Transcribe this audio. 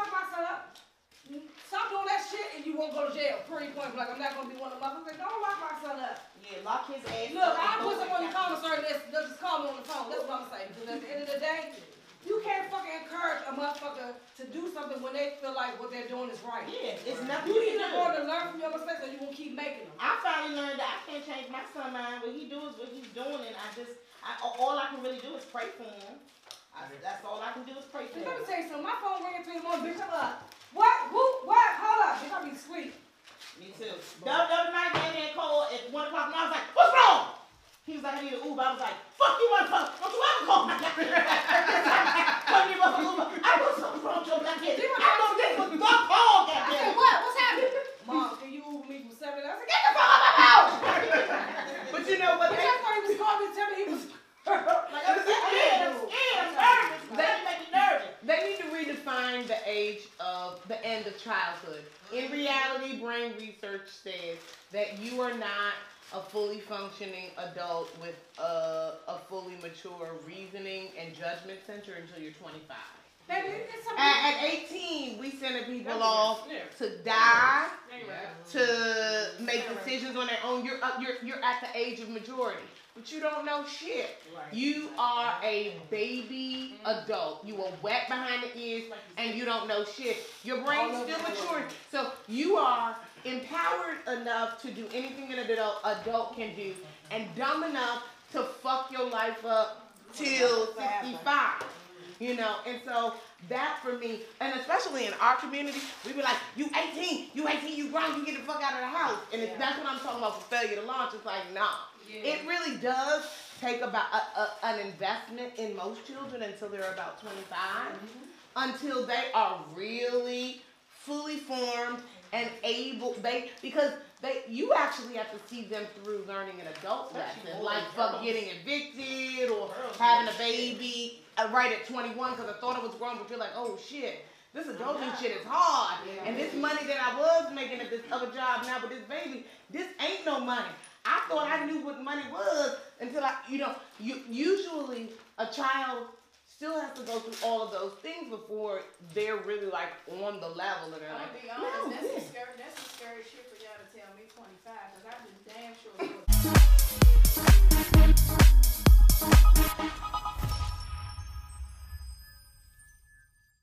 lock my son up. Stop doing that shit and you won't go to jail. Pretty point blank. I'm not gonna be one of them motherfuckers. Don't lock my son up. Yeah, lock his ass. Look, up call me on the phone. That's what I'm saying. Because at the end of the day, you can't fucking encourage a motherfucker to do something when they feel like what they're doing is right. Yeah, it's nothing You you need can to learn to learn from your mistakes or you gonna keep making them. I finally learned that I can't change my son mind. What he do is what he's doing, and I just, I, all I can really do is pray for him. I, that's all I can do is pray for Just let me him. tell you something. My phone ringing three morning, oh, bitch. I'm up. What? Who? What? Hold up. Bitch, I be sweet. Me too. The other night, man, man called at one o'clock, and I was like, "What's wrong?" He was like, "I need an Uber." I was like, "Fuck you, motherfucker! Don't you ever call my Fuck you, motherfucker! I know something's wrong with your black head. I know this was the call, I said, what? What's happening? Mom, can you Uber me from seven? I said, get the fuck out of my house. But you know what? Bitch, I thought he was calling me to tell me he was. like, I'm Yeah, scared. I'm scared. I'm nervous. That make me nervous. They need to redefine the age of the end of childhood. In reality, brain research says that you are not a fully functioning adult with a, a fully mature reasoning and judgment center until you're 25. Baby. At, at 18, we sending people off to die, to decisions on their own. You're up, you're you're at the age of majority, but you don't know shit. You are a baby adult. You are wet behind the ears, and you don't know shit. Your brain's still maturing, so you are empowered enough to do anything an adult adult can do, and dumb enough to fuck your life up till 65. You know, and so that for me, and especially in our community, we be like, you 18, you 18, you grown, you get the fuck out of the house. And if that's what I'm talking about for failure to launch. It's like, nah. It really does take about a, a, an investment in most children until they're about 25, until they are really fully formed and able. They because they you actually have to see them through learning an adult lesson, like girls. getting evicted or having a baby uh, right at 21 because I thought it was grown, but you're like, oh shit. This adulting shit is hard, and this money that I was making at this other job now with this baby, this ain't no money. I thought I knew what money was until I, you know, you usually a child still has to go through all of those things before they're really like on the level and they're I'm like, gonna be no, that's some scary, that's